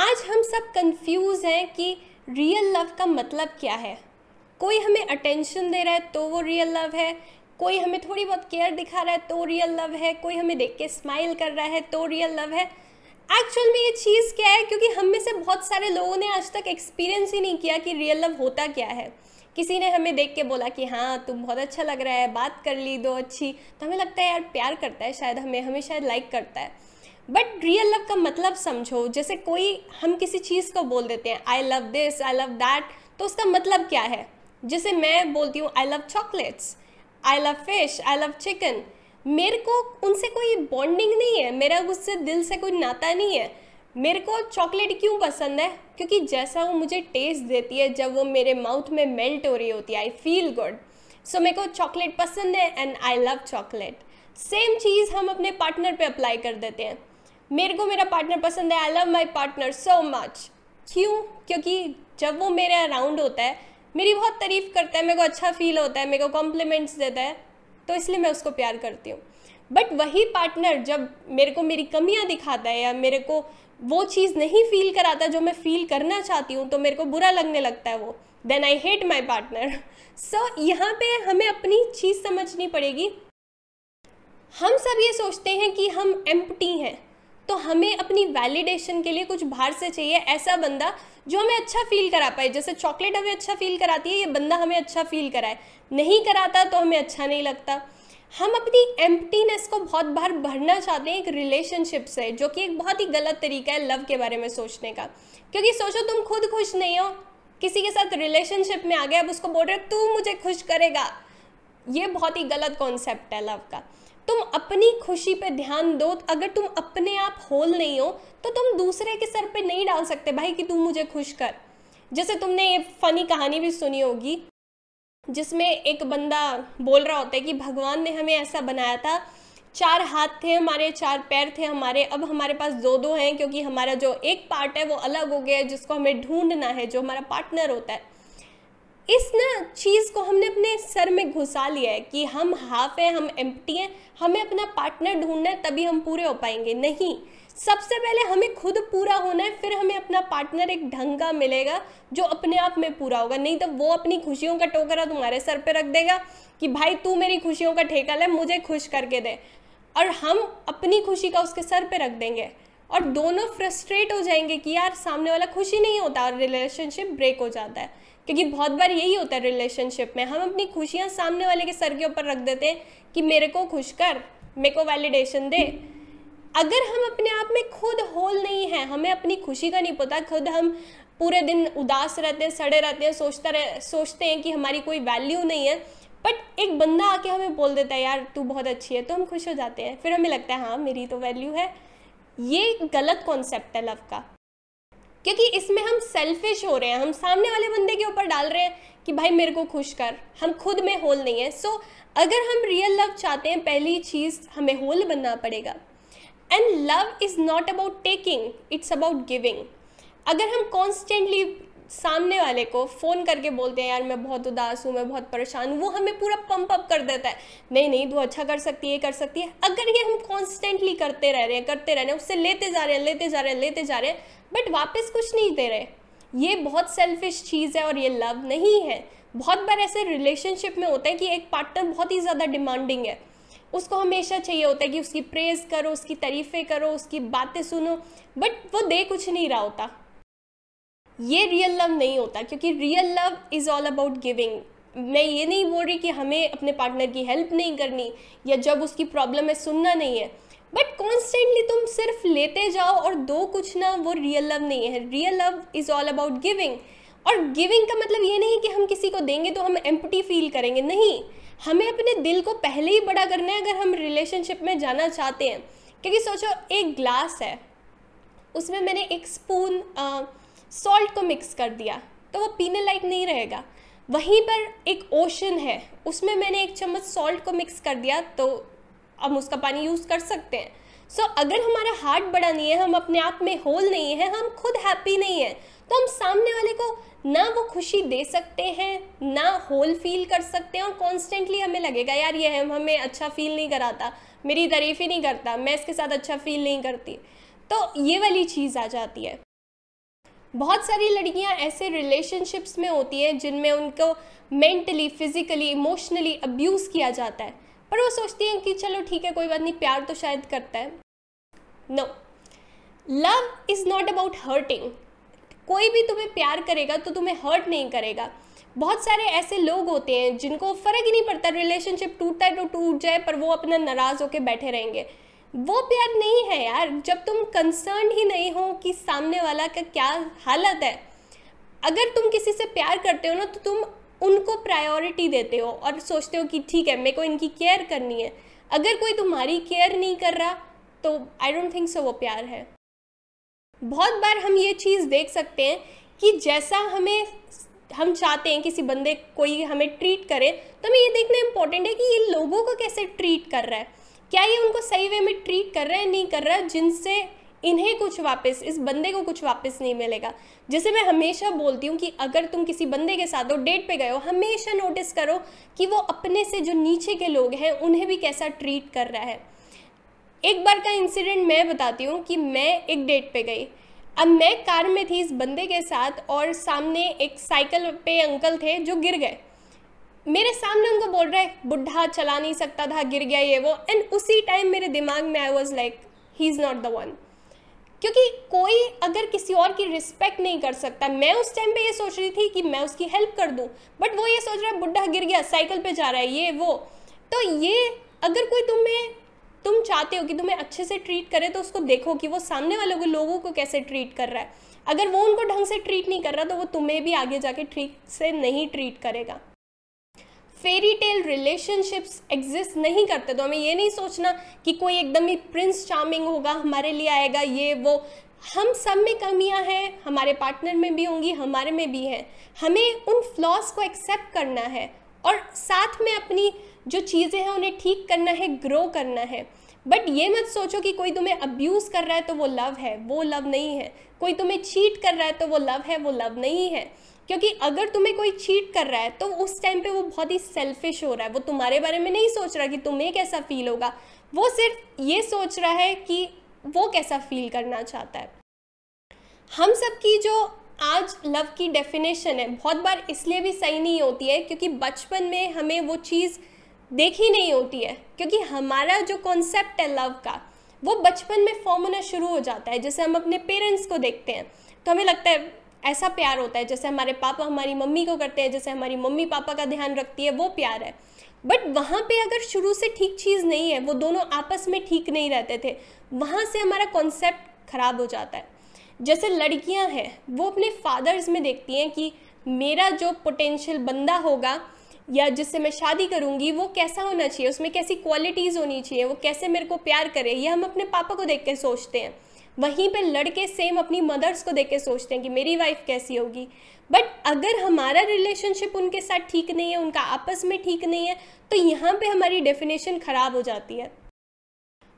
आज हम सब कंफ्यूज हैं कि रियल लव का मतलब क्या है। कोई हमें अटेंशन दे रहा है तो वो रियल लव है, कोई हमें थोड़ी बहुत केयर दिखा रहा है तो रियल लव है, कोई हमें देख के स्माइल कर रहा है तो रियल लव है। एक्चुअल में ये चीज़ क्या है? क्योंकि हम में से बहुत सारे लोगों ने आज तक एक्सपीरियंस ही नहीं किया कि रियल लव होता क्या है। किसी ने हमें देख के बोला कि हाँ तुम बहुत अच्छा लग रहा है, बात कर ली, दो अच्छी। तो हमें लगता है, यार, प्यार करता है शायद हमें हमें शायद लाइक करता है। बट रियल लव का मतलब समझो, जैसे कोई हम किसी चीज़ को बोल देते हैं I love this I love that तो उसका मतलब क्या है? जैसे मैं बोलती हूँ I love chocolates I love fish I love chicken मेरे को उनसे कोई बॉन्डिंग नहीं है, मेरा उससे दिल से कोई नाता नहीं है। मेरे को चॉकलेट क्यों पसंद है? क्योंकि जैसा वो मुझे टेस्ट देती है, जब वो मेरे माउथ में मेल्ट हो रही होती है आई फील गुड सो मेरे को चॉकलेट पसंद है and I love chocolate same चीज़ हम अपने पार्टनर पे अप्लाई कर देते हैं। मेरे को मेरा पार्टनर पसंद है I love my partner so much क्यों? क्योंकि जब वो मेरे अराउंड होता है, मेरी बहुत तारीफ़ करता है, मेरे को अच्छा फील होता है, मेरे को कॉम्प्लीमेंट्स देता है तो इसलिए मैं उसको प्यार करती हूँ. बट वही पार्टनर जब मेरे को मेरी कमियाँ दिखाता है या मेरे को वो चीज़ नहीं फील कराता जो मैं फील करना चाहती हूँ तो मेरे को बुरा लगने लगता है वो. Then I hate my partner so यहाँ पे हमें अपनी चीज़ समझनी पड़ेगी. हम सब ये सोचते हैं कि हम एम्प्टी हैं. तो हमें अपनी वैलिडेशन के लिए कुछ बाहर से चाहिए ऐसा बंदा जो हमें अच्छा फील करा पाए। जैसे चॉकलेट हमें अच्छा फील कराती है, ये बंदा हमें अच्छा फील कराए। नहीं कराता तो हमें अच्छा नहीं लगता। हम अपनी एम्प्टीनेस को बहुत बार भरना चाहते हैं एक रिलेशनशिप से, जो कि एक बहुत ही गलत तरीका है लव के बारे में सोचने का। क्योंकि सोचो तुम खुद खुश नहीं हो, किसी के साथ रिलेशनशिप में आ गए, अब उसको बोल रहे तू मुझे खुश करेगा। ये बहुत ही गलत कॉन्सेप्ट है लव का। तुम अपनी खुशी पे ध्यान दो, अगर तुम अपने आप होल नहीं हो तो तुम दूसरे के सर पे नहीं डाल सकते, भाई, कि तू मुझे खुश कर। जैसे तुमने ये फनी कहानी भी सुनी होगी, जिसमें एक बंदा बोल रहा होता है कि भगवान ने हमें ऐसा बनाया था, चार हाथ थे हमारे, चार पैर थे हमारे, अब हमारे पास दो दो हैं, क्योंकि हमारा जो एक पार्ट है वो अलग हो गया है, जिसको हमें ढूंढना है, जो हमारा पार्टनर होता है। इस ना चीज़ को हमने अपने सर में घुसा लिया है कि हम हाफ़ हैं, हम एम्प्टी हैं, हमें अपना पार्टनर ढूंढना है, तभी हम पूरे हो पाएँगे। नहीं, सबसे पहले हमें खुद पूरा होना है, फिर हमें अपना पार्टनर एक ढंग का मिलेगा जो अपने आप में पूरा होगा। नहीं तो वो अपनी खुशियों का टोकरा तुम्हारे सर पे रख देगा कि भाई तू मेरी खुशियों का ठेका ले, मुझे खुश करके दे। और हम अपनी खुशी का उसके सर पे रख देंगे और दोनों फ्रस्ट्रेट हो जाएँगे कि यार सामने वाला खुशी नहीं होता और रिलेशनशिप ब्रेक हो जाता है। क्योंकि बहुत बार यही होता है रिलेशनशिप में। हम अपनी खुशियाँ सामने वाले के सर के ऊपर रख देते हैं कि मेरे को खुश कर, मेरे को वैलिडेशन दे। अगर हम अपने आप में खुद होल नहीं है, हमें अपनी खुशी का नहीं पता, खुद हम पूरे दिन उदास रहते हैं, सड़े रहते हैं, सोचता रह, सोचते हैं कि हमारी कोई वैल्यू नहीं है बट एक बंदा आके हमें बोल देता है, यार, तू बहुत अच्छी है तो हम खुश हो जाते हैं। फिर हमें लगता है हाँ मेरी तो वैल्यू है। ये गलत कॉन्सेप्ट है लव का। क्योंकि इसमें हम सेल्फिश हो रहे हैं हम सामने वाले बंदे के ऊपर डाल रहे हैं कि भाई मेरे को खुश कर हम खुद में होल नहीं है। सो so, अगर हम रियल लव चाहते हैं पहली चीज़ हमें होल बनना पड़ेगा। And love is not about taking it's about giving अगर हम कॉन्स्टेंटली सामने वाले को फ़ोन करके बोलते हैं यार मैं बहुत उदास हूँ मैं बहुत परेशान हूँ वो हमें पूरा पंप अप कर देता है। नहीं नहीं तू अच्छा कर सकती है कर सकती है। अगर ये हम कॉन्स्टेंटली करते रह रहे हैं करते रह रहे हैं उससे लेते जा रहे हैं लेते जा रहे हैं लेते जा रहे हैं बट वापस कुछ नहीं दे रहे। ये बहुत सेल्फिश चीज़ है और ये लव नहीं है। बहुत बार ऐसे रिलेशनशिप में होता है कि एक पार्टनर बहुत ही ज़्यादा डिमांडिंग है। उसको हमेशा चाहिए होता है कि उसकी प्रेज़ करो, उसकी तारीफ़ें करो, उसकी बातें सुनो बट वो दे कुछ नहीं रहा होता। ये रियल लव नहीं होता क्योंकि real love is all about giving मैं ये नहीं बोल रही कि हमें अपने पार्टनर की हेल्प नहीं करनी या जब उसकी प्रॉब्लम है सुनना नहीं है। बट कॉन्स्टेंटली तुम सिर्फ़ लेते जाओ और दो कुछ ना, वो रियल लव नहीं है। Real love is all about giving और गिविंग का मतलब ये नहीं कि हम किसी को देंगे तो हम एम्पटी फील करेंगे। नहीं। हमें अपने दिल को पहले ही बड़ा करना है अगर हम रिलेशनशिप में जाना चाहते हैं। क्योंकि सोचो, एक ग्लास है। उसमें मैंने एक स्पून सॉल्ट को मिक्स कर दिया तो वो पीने लायक नहीं रहेगा। वहीं पर एक ओशन है। उसमें मैंने एक चम्मच सॉल्ट को मिक्स कर दिया तो हम उसका पानी यूज़ कर सकते हैं। सो so, अगर हमारा हार्ट बड़ा नहीं है हम अपने आप में होल नहीं है हम खुद हैप्पी नहीं है तो हम सामने वाले को ना वो खुशी दे सकते हैं ना होल फील कर सकते हैं और कॉन्स्टेंटली हमें लगेगा यार ये है हमें अच्छा फील नहीं कराता मेरी तारीफ़ ही नहीं करता मैं इसके साथ अच्छा फील नहीं करती। तो ये वाली चीज़ आ जाती है। बहुत सारी लड़कियाँ ऐसे रिलेशनशिप्स में होती हैं जिनमें उनको मेंटली फिजिकली इमोशनली अब्यूज़ किया जाता है। पर वो सोचती हैं कि चलो ठीक है, कोई बात नहीं, प्यार तो शायद करता है। No love is not about hurting कोई भी तुम्हें प्यार करेगा तो तुम्हें हर्ट नहीं करेगा। बहुत सारे ऐसे लोग होते हैं जिनको फ़र्क ही नहीं पड़ता रिलेशनशिप टूटता है तो टूट जाए, पर वो अपना नाराज़ होकर बैठे रहेंगे। वो प्यार नहीं है यार, जब तुम कंसर्न ही नहीं हो कि सामने वाला का क्या हालत है। अगर तुम किसी से प्यार करते हो ना तो तुम उनको प्रायोरिटी देते हो और सोचते हो कि ठीक है, मेरे को इनकी केयर करनी है। अगर कोई तुम्हारी केयर नहीं कर रहा तो आई डोंट थिंक सो वो प्यार है। बहुत बार हम ये चीज़ देख सकते हैं कि जैसा हमें, हम चाहते हैं किसी बंदे कोई हमें ट्रीट करे तो हमें ये देखना इंपॉर्टेंट है कि ये लोगों को कैसे ट्रीट कर रहा है। क्या ये उनको सही वे में ट्रीट कर रहा है, नहीं कर रहा जिनसे इन्हें कुछ वापस, इस बंदे को कुछ वापस नहीं मिलेगा। जैसे मैं हमेशा बोलती हूँ कि अगर तुम किसी बंदे के साथ हो, डेट पे गए हो, हमेशा नोटिस करो कि वो अपने से जो नीचे के लोग हैं, उन्हें भी कैसा ट्रीट कर रहा है। एक बार का इंसिडेंट मैं बताती हूँ कि मैं एक डेट पे गई। अब मैं कार में थी इस बंदे के साथ और सामने एक साइकिल पे अंकल थे जो गिर गए। मेरे सामने उनको बोल रहे, बुढ़ा चला नहीं सकता था, गिर गया ये वो। एंड उसी टाइम मेरे दिमाग में I was like he is not the one क्योंकि कोई अगर किसी और की रिस्पेक्ट नहीं कर सकता, मैं उस टाइम पे ये सोच रही थी कि मैं उसकी हेल्प कर दूँ बट वो ये सोच रहा है बुढ़ा गिर गया साइकिल पे जा रहा है, ये, वो। तो ये अगर कोई तुम्हें, तुम चाहते हो कि तुम्हें अच्छे से ट्रीट करे तो उसको देखो कि वो सामने वालों को लोगों को कैसे ट्रीट कर रहा है। अगर वो उनको ढंग से ट्रीट नहीं कर रहा तो वो तुम्हें भी आगे जाके ठीक से नहीं ट्रीट करेगा। फेरी टेल रिलेशनशिप्स एग्जिस्ट नहीं करते। तो हमें ये नहीं सोचना कि कोई एकदम ही प्रिंस चार्मिंग होगा, हमारे लिए आएगा, ये, वो। हम सब में कमियाँ हैं, हमारे पार्टनर में भी होंगी, हमारे में भी हैं। हमें उन फ्लॉस को एक्सेप्ट करना है और साथ में अपनी जो चीज़ें हैं, उन्हें ठीक करना है ग्रो करना है। बट ये मत सोचो कि कोई तुम्हें अब्यूज़ कर रहा है तो वो लव है, वो लव नहीं है। कोई तुम्हें चीट कर रहा है तो वो लव है, वो लव नहीं है। क्योंकि अगर तुम्हें कोई चीट कर रहा है तो उस टाइम पे वो बहुत ही सेल्फिश हो रहा है। वो तुम्हारे बारे में नहीं सोच रहा कि तुम्हें कैसा फील होगा। वो सिर्फ़ ये सोच रहा है कि वो कैसा फील करना चाहता है। हम सब की जो आज लव की डेफिनेशन है, बहुत बार इसलिए भी सही नहीं होती है, क्योंकि बचपन में हमें वो चीज़ देखी नहीं होती है। क्योंकि हमारा जो कॉन्सेप्ट है लव का, वो बचपन में फॉर्म होना शुरू हो जाता है। जैसे हम अपने पेरेंट्स को देखते हैं तो हमें लगता है ऐसा प्यार होता है, जैसे हमारे पापा हमारी मम्मी को करते हैं, जैसे हमारी मम्मी पापा का ध्यान रखती है, वो प्यार है। बट वहाँ पे अगर शुरू से ठीक चीज़ नहीं है, वो दोनों आपस में ठीक नहीं रहते थे, वहाँ से हमारा कॉन्सेप्ट ख़राब हो जाता है। जैसे लड़कियाँ हैं, वो अपने फादर्स में देखती हैं कि मेरा जो पोटेंशियल बंदा होगा, या जिससे मैं शादी करूँगी, वो कैसा होना चाहिए, उसमें कैसी क्वालिटीज़ होनी चाहिए, वो कैसे मेरे को प्यार करे, ये हम अपने पापा को देख के सोचते हैं। वहीं पे लड़के सेम अपनी मदर्स को देख के सोचते हैं कि मेरी वाइफ कैसी होगी। बट अगर हमारा रिलेशनशिप उनके साथ ठीक नहीं है, उनका आपस में ठीक नहीं है तो यहाँ पे हमारी डेफिनेशन ख़राब हो जाती है।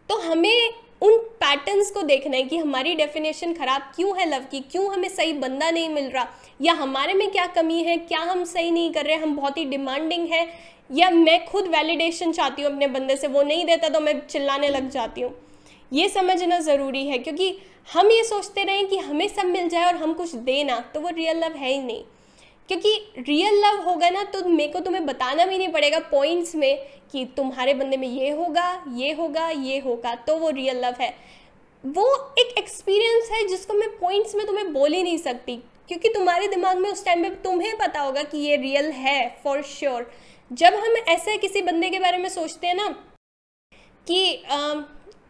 तो हमें उन पैटर्न्स को देखना है कि हमारी डेफिनेशन ख़राब क्यों है लव की, क्यों हमें सही बंदा नहीं मिल रहा, या हमारे में क्या कमी है, क्या हम सही नहीं कर रहे, हम बहुत ही डिमांडिंग है, या मैं खुद वैलिडेशन चाहती हूँ अपने बंदे से, वो नहीं देता तो मैं चिल्लाने लग जाती हूँ। ये समझना ज़रूरी है क्योंकि हम ये सोचते रहें कि हमें सब मिल जाए और हम कुछ देना तो वो रियल लव है ही नहीं क्योंकि रियल लव होगा ना तो मेरे को तुम्हें बताना भी नहीं पड़ेगा पॉइंट्स में कि तुम्हारे बंदे में ये होगा ये होगा ये होगा तो वो रियल लव है वो एक एक्सपीरियंस है जिसको मैं पॉइंट्स में तुम्हें बोल ही नहीं सकती क्योंकि तुम्हारे दिमाग में उस टाइम पे तुम्हें पता होगा कि ये रियल है फॉर श्योर sure. जब हम ऐसे किसी बंदे के बारे में सोचते हैं ना कि आ,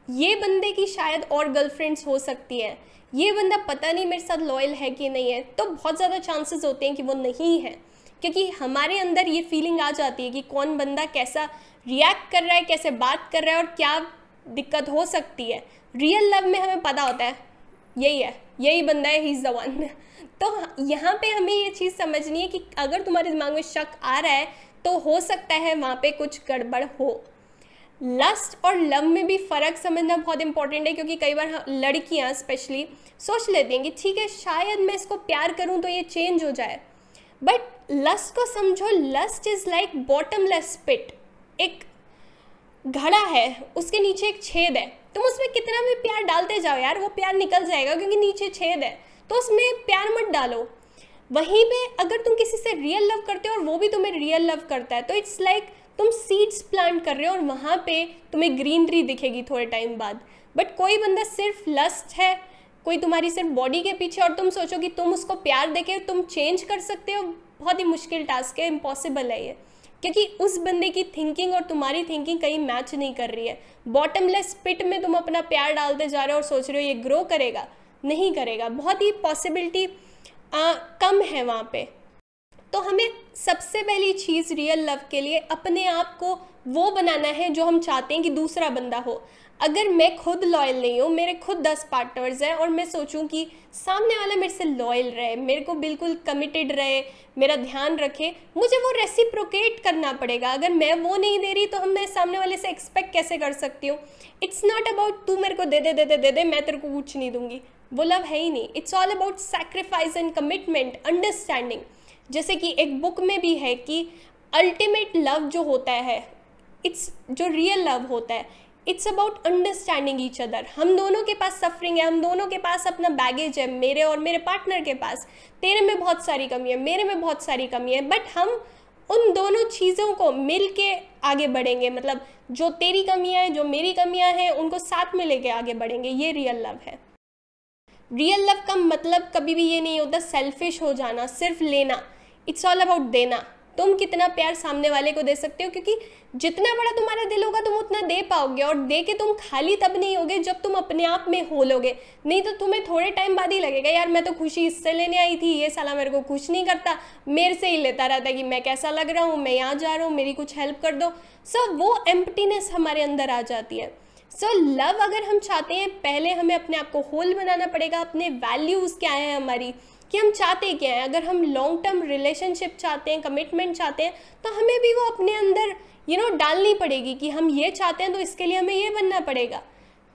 ये बंदे की शायद और गर्लफ्रेंड्स हो सकती है। ये बंदा पता नहीं मेरे साथ लॉयल है कि नहीं है तो बहुत ज़्यादा चांसेस होते हैं कि वो नहीं है। क्योंकि हमारे अंदर ये फीलिंग आ जाती है कि कौन बंदा कैसा रिएक्ट कर रहा है, कैसे बात कर रहा है और क्या दिक्कत हो सकती है। रियल लव में हमें पता होता है, यही है, यही बंदा है ही इज़ द वन तो यहाँ पे हमें ये चीज़ समझनी है कि अगर तुम्हारे दिमाग में शक आ रहा है तो हो सकता है वहाँ पे कुछ गड़बड़ हो। लस्ट और लव में भी फ़र्क समझना बहुत इंपॉर्टेंट है क्योंकि कई बार लड़कियाँ स्पेशली सोच लेती हैं कि ठीक है शायद मैं इसको प्यार करूँ तो ये चेंज हो जाए। बट लस्ट को समझो lust is like bottomless pit एक घड़ा है उसके नीचे एक छेद है। तुम उसमें कितना भी प्यार डालते जाओ यार वो प्यार निकल जाएगा क्योंकि नीचे छेद है। तो उसमें प्यार मत डालो। वहीं पे अगर तुम किसी से रियल लव करते हो और वो भी तुम्हें रियल लव करता है तो इट्स लाइक like, तुम सीड्स प्लांट कर रहे हो और वहाँ पे तुम्हें ग्रीनरी दिखेगी थोड़े टाइम बाद। बट कोई बंदा सिर्फ़ लस्ट है, कोई तुम्हारी सिर्फ़ बॉडी के पीछे और तुम सोचो कि तुम उसको प्यार देके तुम चेंज कर सकते हो, बहुत ही मुश्किल टास्क है इम्पॉसिबल है ये। क्योंकि उस बंदे की थिंकिंग और तुम्हारी थिंकिंग कहीं मैच नहीं कर रही है। बॉटमलेस पिट में तुम अपना प्यार डालते जा रहे हो और सोच रहे हो ये ग्रो करेगा, नहीं करेगा। बहुत ही पॉसिबिलिटी कम है वहाँ पे। तो हमें सबसे पहली चीज़ रियल लव के लिए अपने आप को वो बनाना है जो हम चाहते हैं कि दूसरा बंदा हो। अगर मैं खुद लॉयल नहीं हूँ, मेरे खुद दस पार्टनर्स हैं और मैं सोचूं कि सामने वाला मेरे से लॉयल रहे, मेरे को बिल्कुल कमिटेड रहे, मेरा ध्यान रखे, मुझे वो रेसिप्रोकेट करना पड़ेगा। अगर मैं वो नहीं दे रही तो हम मैं सामने वाले से एक्सपेक्ट कैसे कर सकती हूँ? इट्स नॉट अबाउट तू मेरे को दे दे दे दे दे दे, मैं तेरे को कुछ नहीं दूँगी। वो लव है ही नहीं। It's all about sacrifice and commitment understanding जैसे कि एक बुक में भी है कि अल्टीमेट लव जो होता है इट्स जो रियल लव होता है it's about understanding each other हम दोनों के पास सफरिंग है, हम दोनों के पास अपना बैगेज है, मेरे और मेरे पार्टनर के पास. तेरे में बहुत सारी कमी है, मेरे में बहुत सारी कमी है बट हम उन दोनों चीज़ों को मिल के आगे बढ़ेंगे. मतलब जो तेरी कमियाँ हैं, जो मेरी कमियाँ हैं, उनको साथ में लेके आगे बढ़ेंगे. ये रियल लव है. रियल लव का मतलब कभी भी ये नहीं होता सेल्फिश हो जाना, सिर्फ़ लेना। इट्स ऑल अबाउट देना। तुम कितना प्यार सामने वाले को दे सकते हो? क्योंकि जितना बड़ा तुम्हारा दिल होगा, तुम उतना दे पाओगे। और दे के तुम खाली तब नहीं होगे जब तुम अपने आप में हो लोगे। नहीं तो तुम्हें थोड़े टाइम बाद ही लगेगा, यार, मैं तो खुशी इससे लेने आई थी। ये साला मेरे को खुश नहीं करता। मेरे से ही लेता रहता है कि मैं कैसा लग रहा हूँ, मैं यहाँ जा रहा हूँ, मेरी कुछ हेल्प कर दो। सब वो एम्प्टीनेस हमारे अंदर आ जाती है। सो so, लव अगर हम चाहते हैं पहले हमें अपने आप को होल बनाना पड़ेगा अपने वैल्यूज़ क्या हैं हमारी कि हम चाहते क्या हैं। अगर हम लॉन्ग टर्म रिलेशनशिप चाहते हैं कमिटमेंट चाहते हैं तो हमें भी वो अपने अंदर यू नो डालनी पड़ेगी कि हम ये चाहते हैं तो इसके लिए हमें ये बनना पड़ेगा।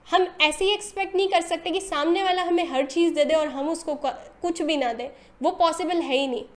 हम ऐसे ही एक्सपेक्ट नहीं कर सकते कि सामने वाला हमें हर चीज़ दे दे और हम उसको कुछ भी ना दें। वो पॉसिबल है ही नहीं।